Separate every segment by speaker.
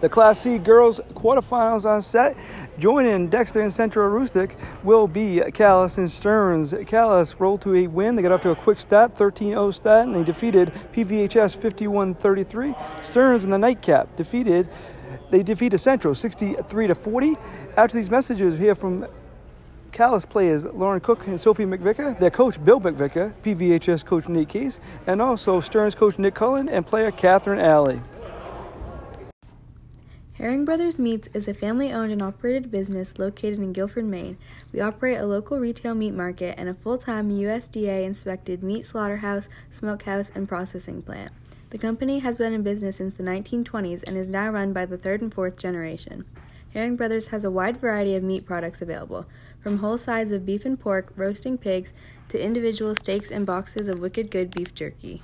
Speaker 1: The Class C girls quarterfinals on set. Joining Dexter and Central Aroostook will be Calais and Stearns. Calais rolled to a win. They got off to a quick start, 13-0 start, and they defeated PVHS 51-33. Stearns in the nightcap defeated they defeated Central 63 to 40. After these messages, we hear from Calais players Lauren Cook and Sophie McVicker, their coach Bill McVicker, PVHS coach Nate Case, and also Stearns coach Nick Cullen and player Catherine Alley.
Speaker 2: Herring Brothers Meats is a family owned and operated business located in Guilford, Maine. We operate a local retail meat market and a full time USDA inspected meat slaughterhouse, smokehouse, and processing plant. The company has been in business since the 1920s and is now run by the third and fourth generation. Herring Brothers has a wide variety of meat products available, from whole sides of beef and pork, roasting pigs, to individual steaks and boxes of wicked good beef jerky.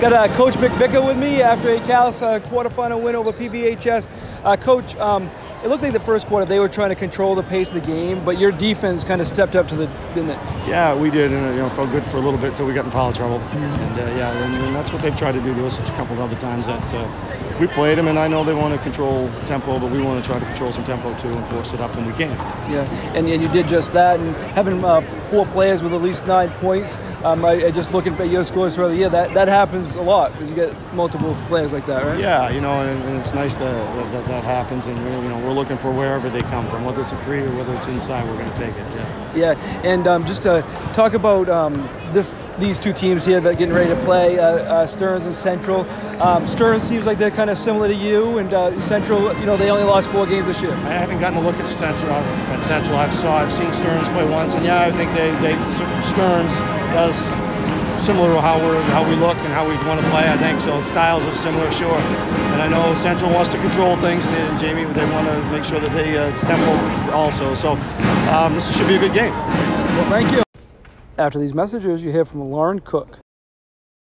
Speaker 1: Got uh, Coach McVicker with me after a Calais uh, quarterfinal win over PVHS. Uh, Coach, um, it looked like the first quarter they were trying to control the pace of the game, but your defense kind of stepped up to the, didn't it?
Speaker 3: Yeah, we did, and it you know, felt good for a little bit until we got in foul trouble. Mm-hmm. And uh, yeah, and, and, that's what they've tried to do to us a couple of other times that uh, we played them, and I know they want to control tempo, but we want to try to control some tempo too and force it up when we can.
Speaker 1: Yeah, and, and you did just that, and having uh, four players with at least nine points. Um, I, I, just looking at your scores for the year, that that happens a lot when you get multiple players like that, right?
Speaker 3: Yeah, you know, and, and it's nice to, that, that, that happens, and we're, you know, we're looking for wherever they come from, whether it's a three or whether it's inside, we're going to take it. Yeah.
Speaker 1: Yeah, and um, just to talk about um, this, these two teams here that are getting ready to play, uh, uh, Stearns and Central. Um, Stearns seems like they're kind of similar to you, and uh, Central, you know, they only lost four games this year.
Speaker 3: I haven't gotten a look at Central. At Central, I've saw, I've seen Stearns play once, and yeah, I think they, they Stearns does similar to how we how we look and how we want to play. I think so. Styles are similar, sure. And I know Central wants to control things, and, Jamie they want to make sure that they uh, tempo also. So um, this should be a good game.
Speaker 1: Well, thank you. After these messages, you hear from Lauren Cook.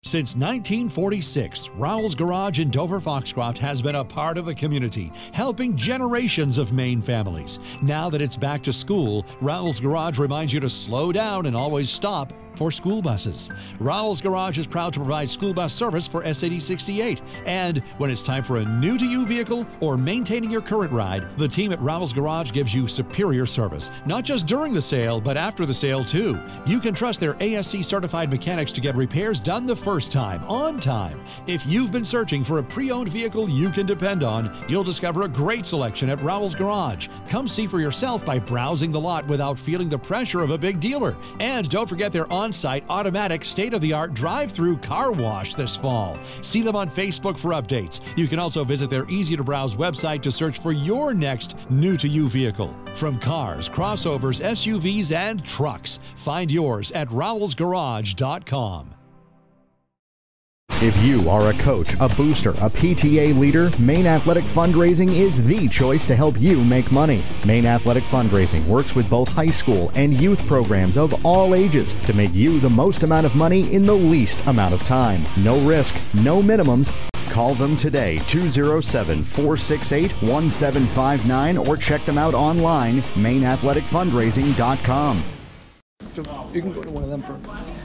Speaker 4: Since 1946, Rowell's Garage in Dover Foxcroft has been a part of the community, helping generations of Maine families. Now that it's back to school, Rowell's Garage reminds you to slow down and always stop for school buses. Rowell's Garage is proud to provide school bus service for SAD 68. And when it's time for a new to you vehicle or maintaining your current ride, the team at Rowell's Garage gives you superior service, not just during the sale, but after the sale too. You can trust their ASE certified mechanics to get repairs done the first time, on time. If you've been searching for a pre owned vehicle you can depend on, you'll discover a great selection at Rowell's Garage. Come see for yourself by browsing the lot without feeling the pressure of a big dealer. And don't forget their on site automatic state of the art drive through car wash this fall. See them on Facebook for updates. You can also visit their easy to browse website to search for your next new to you vehicle. From cars, crossovers, SUVs, and trucks, find yours at rowellsgarage.com.
Speaker 5: If you are a coach, a booster, a PTA leader, Maine Athletic Fundraising is the choice to help you make money. Maine Athletic Fundraising works with both high school and youth programs of all ages to make you the most amount of money in the least amount of time. No risk, no minimums. Call them today, 207 468 1759, or check them out online, MaineAthleticFundraising.com.
Speaker 1: You can go to one of them for.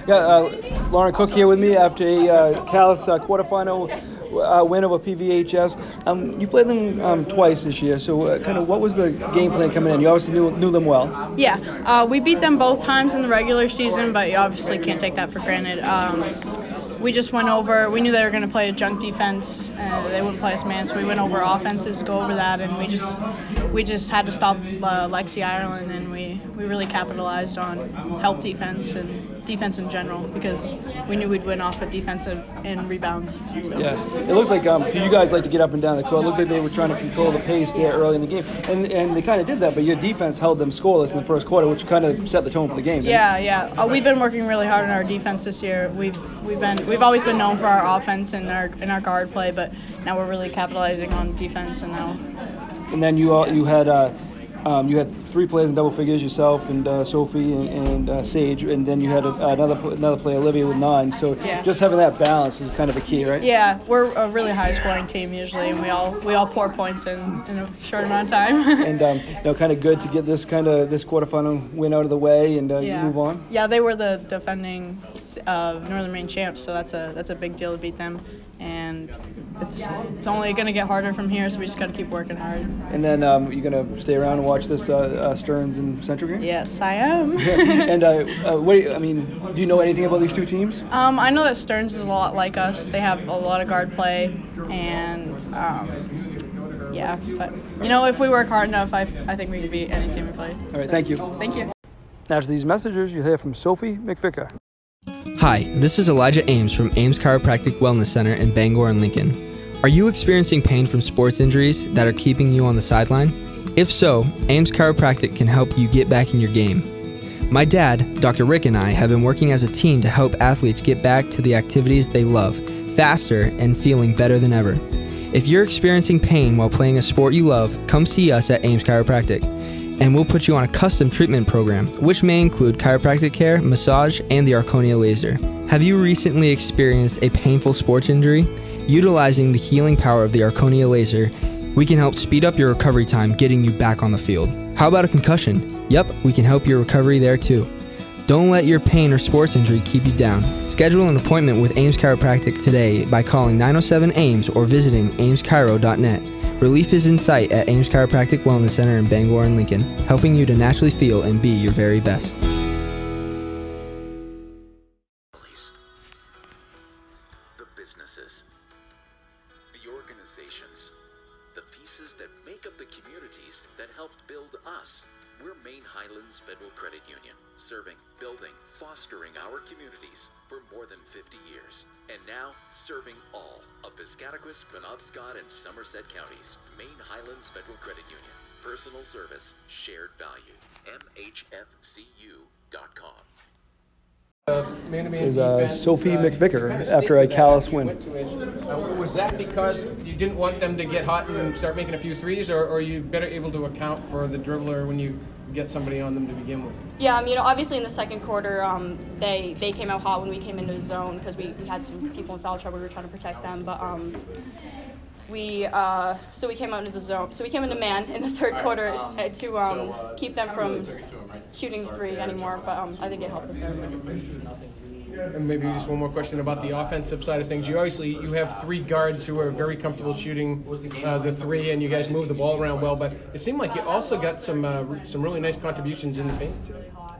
Speaker 1: Yeah, uh, Lauren Cook here with me after a uh, Calais uh, quarterfinal uh, win over PVHS. Um, you played them um, twice this year, so uh, kind of what was the game plan coming in? You obviously knew, knew them well.
Speaker 6: Yeah, uh, we beat them both times in the regular season, but you obviously can't take that for granted. Um, we just went over. We knew they were going to play a junk defense. They wouldn't play us man, so we went over offenses, go over that, and we just we just had to stop uh, Lexi Ireland, and we we really capitalized on help defense and defense in general because we knew we'd win off of defensive and rebounds. So.
Speaker 1: Yeah, it looked like um, you guys like to get up and down the court. It looked like they were trying to control the pace there early in the game, and and they kind of did that. But your defense held them scoreless in the first quarter, which kind of set the tone for the game.
Speaker 6: Yeah, yeah. Uh, we've been working really hard on our defense this year. We've we've been we've always been known for our offense and our and our guard play, but now we're really capitalizing on defense and now.
Speaker 1: And then you uh, you had. Uh, um, you had three players in double figures, yourself and uh, Sophie and, and uh, Sage, and then you had a, another another player, Olivia, with nine. So
Speaker 6: Yeah.
Speaker 1: just having that balance is kind of a key, right?
Speaker 6: Yeah, we're a really high scoring team usually, and we all we all pour points in in a short amount of time.
Speaker 1: And um, you know, kind of good to get this kind of this quarterfinal win out of the way and uh,
Speaker 6: yeah.
Speaker 1: move on.
Speaker 6: Yeah, they were the defending uh, Northern Maine champs, so that's a that's a big deal to beat them, and it's it's only gonna get harder from here, so we just gotta keep working hard.
Speaker 1: And then um, you're gonna stay around and watch this uh, uh, Stearns and Central game.
Speaker 6: Yes, I am.
Speaker 1: and uh, uh, what do you, I mean, do you know anything about these two teams?
Speaker 6: Um, I know that Stearns is a lot like us. They have a lot of guard play, and um, yeah, but you know, if we work hard enough, I, I think we can beat any team we play.
Speaker 1: All right, thank you.
Speaker 6: Thank you.
Speaker 1: After these messages, you'll hear from Sophie McVicker.
Speaker 7: Hi, this is Elijah Ames from Ames Chiropractic Wellness Center in Bangor and Lincoln. Are you experiencing pain from sports injuries that are keeping you on the sideline? If so, Ames Chiropractic can help you get back in your game. My dad, Dr. Rick, and I have been working as a team to help athletes get back to the activities they love faster and feeling better than ever. If you're experiencing pain while playing a sport you love, come see us at Ames Chiropractic and we'll put you on a custom treatment program, which may include chiropractic care, massage, and the Erchonia laser. Have you recently experienced a painful sports injury? Utilizing the healing power of the Erchonia laser, we can help speed up your recovery time getting you back on the field. How about a concussion? Yep, we can help your recovery there too. Don't let your pain or sports injury keep you down. Schedule an appointment with Ames Chiropractic today by calling 907 Ames or visiting ameschiro.net. Relief is in sight at Ames Chiropractic Wellness Center in Bangor and Lincoln, helping you to naturally feel and be your very best.
Speaker 8: Piscataquis, Penobscot, and Somerset counties. Maine Highlands Federal Credit Union. Personal service, shared value. MHFCU.com.
Speaker 1: Is uh, Sophie McVicker after a Calais win.
Speaker 9: Was that because you didn't want them to get hot and start making a few threes, or, or are you better able to account for the dribbler when you get somebody on them to begin with?
Speaker 10: Yeah, um, you know, obviously in the second quarter, um, they they came out hot when we came into the zone because we, we had some people in foul trouble. We were trying to protect them, but um, we uh, so we came out into the zone. So we came into man in the third quarter uh, to um, keep them from shooting three anymore. But um, I think it helped us out.
Speaker 9: And maybe just one more question about the offensive side of things. You obviously you have three guards who are very comfortable shooting uh, the three, and you guys move the ball around well. But it seemed like you also got some uh, some really nice contributions in the paint.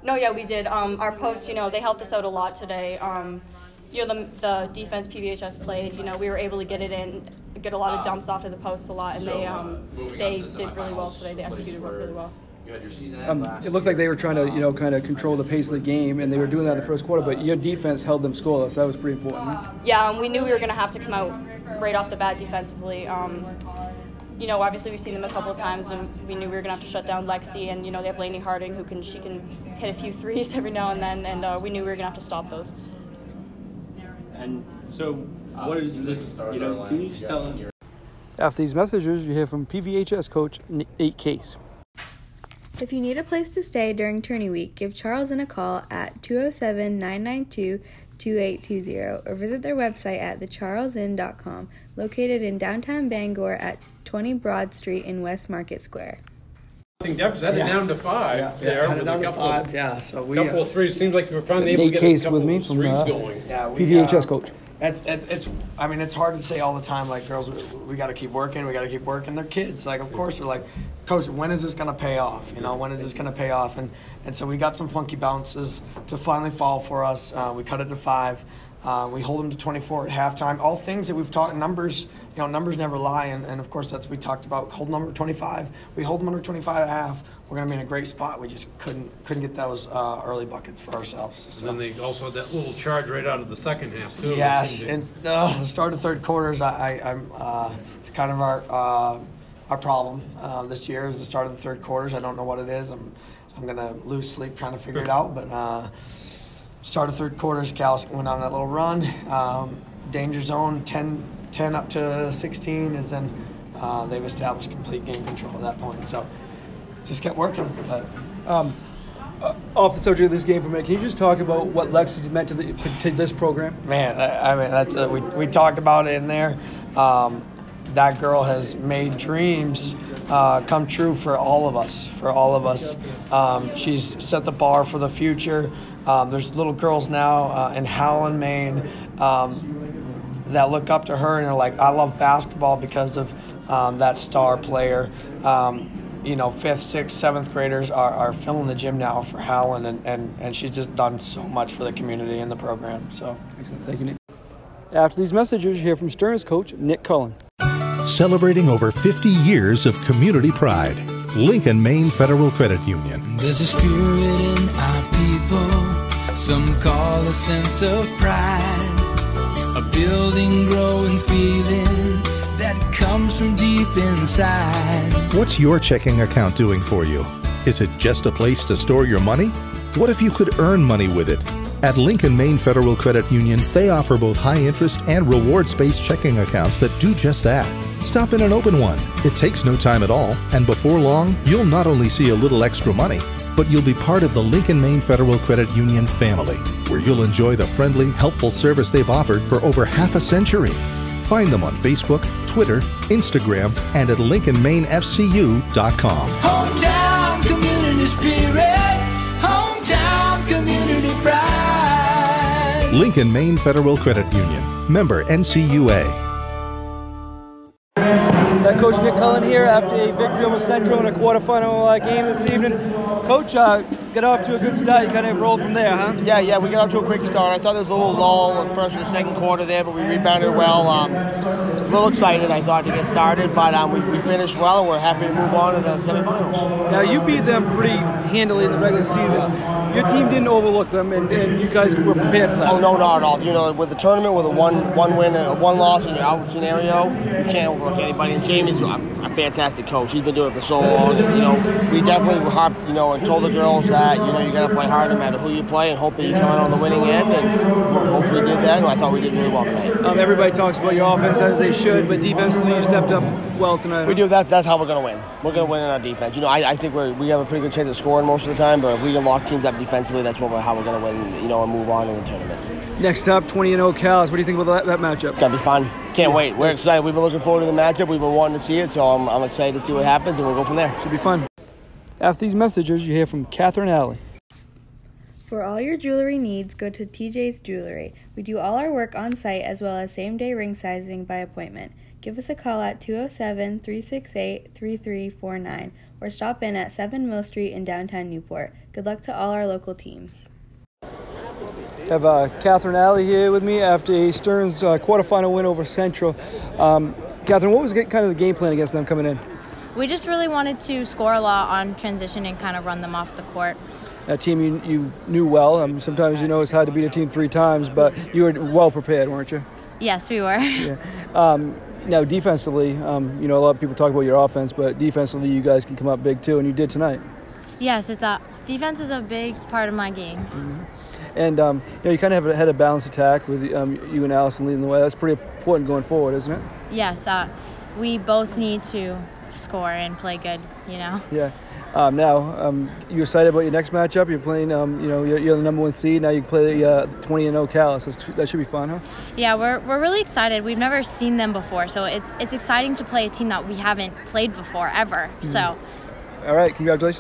Speaker 10: No, yeah, we did. Um, our posts, you know, they helped us out a lot today. Um, you know, the, the defense PVHS played, you know, we were able to get it in, get a lot of dumps off to the post a lot, and they um, they did really well today. They executed really well.
Speaker 1: Um, it looked like they were trying to, you know, kind of control the pace of the game, and they were doing that in the first quarter. But your defense held them scoreless. That was pretty important.
Speaker 10: Yeah, um, we knew we were going to have to come out right off the bat defensively. Um, you know, obviously we've seen them a couple of times, and we knew we were going to have to shut down Lexi, and you know they have Lainey Harding who can she can hit a few threes every now and then, and uh, we knew we were going to have to stop those.
Speaker 11: And so, what is this? You know, can you just tell us?
Speaker 1: After these messages, you hear from PVHS coach Nate Case.
Speaker 2: If you need a place to stay during tourney week, give Charles Inn a call at 207 992 2820 or visit their website at thecharlesinn.com, located in downtown Bangor at 20 Broad Street in West Market Square.
Speaker 9: Nothing deficit, had it down to five there with
Speaker 12: down
Speaker 9: a
Speaker 12: to
Speaker 9: couple
Speaker 12: five,
Speaker 9: of
Speaker 12: yeah, so we.
Speaker 9: couple
Speaker 12: uh,
Speaker 9: of threes. Seems like you were finally able to
Speaker 1: Nate
Speaker 9: get
Speaker 1: Case
Speaker 9: a couple
Speaker 1: with me
Speaker 9: of
Speaker 1: from
Speaker 9: streaks
Speaker 1: uh,
Speaker 9: going.
Speaker 12: Yeah, we,
Speaker 1: PVHS
Speaker 12: uh,
Speaker 1: coach.
Speaker 12: It's, it's, it's, I mean, it's hard to say all the time, like, girls, we, we got to keep working, we got to keep working. They're kids. Like, of course, they're like, coach, when is this to pay off? You know, when is this to pay off? And, and so we got some funky bounces to finally fall for us. Uh, we cut it to five. Uh, we hold them to 24 at halftime. All things that we've talked, numbers, you know, numbers never lie. And, and of course, that's we talked about. Hold number 25. We hold them under 25 at half. We're going to be in a great spot. We just couldn't couldn't get those uh, early buckets for ourselves. So.
Speaker 13: And then they also had that little charge right out of the second half too.
Speaker 12: Yes, and uh, the start of third quarters, I, I, I'm, uh, it's kind of our uh, our problem uh, this year is the start of the third quarters. I don't know what it is. I'm I'm gonna lose sleep trying to figure it out. But uh, start of third quarters, Calais went on that little run. Um, danger zone 10, 10 up to 16 is then uh, they've established complete game control at that point. So just kept working. But
Speaker 1: Um, uh, off the subject of this game for a minute, can you just talk about what Lex meant to, the, to this program?
Speaker 12: man, I, I mean that's uh, we we talked about it in there. Um, that girl has made dreams uh, come true for all of us. For all of us, um, she's set the bar for the future. Um, there's little girls now uh, in Howland, Maine, um, that look up to her and are like, I love basketball because of um, that star player. You know, fifth, sixth, seventh graders are, are filling the gym now for Howland, and, and, and she's just done so much for the community and the program. So,
Speaker 1: Excellent. Thank you, Nick. After these messages, you hear from Stearns coach Nick Cullen.
Speaker 14: Celebrating over 50 years of community pride. Lincoln Maine Federal Credit Union.
Speaker 15: There's a spirit in our people, some call a sense of pride. A building growing feeling that comes from deep inside.
Speaker 14: What's your checking account doing for you? Is it just a place to store your money? What if you could earn money with it? At Lincoln Maine Federal Credit Union, they offer both high interest and rewards based checking accounts that do just that. Stop in and open one. It takes no time at all, and before long, you'll not only see a little extra money, but you'll be part of the Lincoln Maine Federal Credit Union family, where you'll enjoy the friendly, helpful service they've offered for over half a century. Find them on Facebook, Twitter, Instagram, and at LincolnMaineFCU.com.
Speaker 15: Hometown community spirit, hometown community pride.
Speaker 14: Lincoln Maine Federal Credit Union, member NCUA.
Speaker 1: Coach Nick Cullen here after a victory over Central in a quarterfinal uh, game this evening. Coach, uh, got off to a good start. You kind of rolled from there, huh?
Speaker 3: Yeah, yeah, we got off to a quick start. I thought there was a little lull the first and second quarter there, but we rebounded well. Um, a little excited, I thought, to get started, but um, we, we finished well, and we're happy to move on to the semifinals.
Speaker 1: Now, you beat them pretty handily in the regular season. Your team didn't overlook them, and, and you guys were prepared for that.
Speaker 3: Oh no, not at all. You know, with the tournament, with a one one win, a one loss, and you're out scenario, you can't overlook anybody. And Jamie's a, fantastic coach. He's been doing it for so long. And, you know, we definitely harped, you know, and told the girls that you know you got to play hard no matter who you play, and hope that you come out on the winning end. And hope we did that. And I thought we did really well tonight.
Speaker 1: Um, everybody talks about your offense as they should, but defensively you stepped up well tonight.
Speaker 3: We do that. That's how we're gonna win. We're gonna win in our defense. You know, I, I think we're, we have a pretty good chance of scoring most of the time, but if we can lock teams up defensively, that's what we're, how we're gonna win. You know, and move on in the tournament.
Speaker 1: Next up, 20 and 0 Cows. What do you think about that, that matchup?
Speaker 3: It's gonna be fun. Can't wait. We're excited. We've been looking forward to the matchup. We've been wanting to see it, so I'm, I'm excited to see what happens, and we'll go from there.
Speaker 1: Should be fun. After these messages, you hear from Catherine Alley.
Speaker 2: For all your jewelry needs, go to TJ's Jewelry. We do all our work on site as well as same day ring sizing by appointment. Give us a call at 207 368 3349 or stop in at 7 Mill Street in downtown Newport. Good luck to all our local teams.
Speaker 1: Have uh, Catherine Alley here with me after a Stearns uh, quarterfinal win over Central. Um, Catherine, what was kind of the game plan against them coming in?
Speaker 16: We just really wanted to score a lot on transition and kind of run them off the court.
Speaker 1: A team you, you knew well. Um, sometimes you know it's hard to beat a team three times, but you were well prepared, weren't you?
Speaker 16: Yes, we were.
Speaker 1: yeah. Um, now defensively, um, you know a lot of people talk about your offense, but defensively you guys can come up big too, and you did tonight.
Speaker 16: Yes, it's a defense is a big part of my game.
Speaker 1: Mm-hmm. And um, you know you kind of have had a balanced attack with um, you and Allison leading the way. That's pretty important going forward, isn't it?
Speaker 16: Yes, uh, we both need to score and play good. You know.
Speaker 1: Yeah. Um, now, um, you excited about your next matchup? You're playing, um, you know, you're, you're, the number one seed. Now you play the uh, 20 and 0 Calais. That should be fun, huh?
Speaker 16: Yeah, we're, we're really excited. We've never seen them before, so it's it's exciting to play a team that we haven't played before ever. Mm-hmm. So.
Speaker 1: All right, congratulations.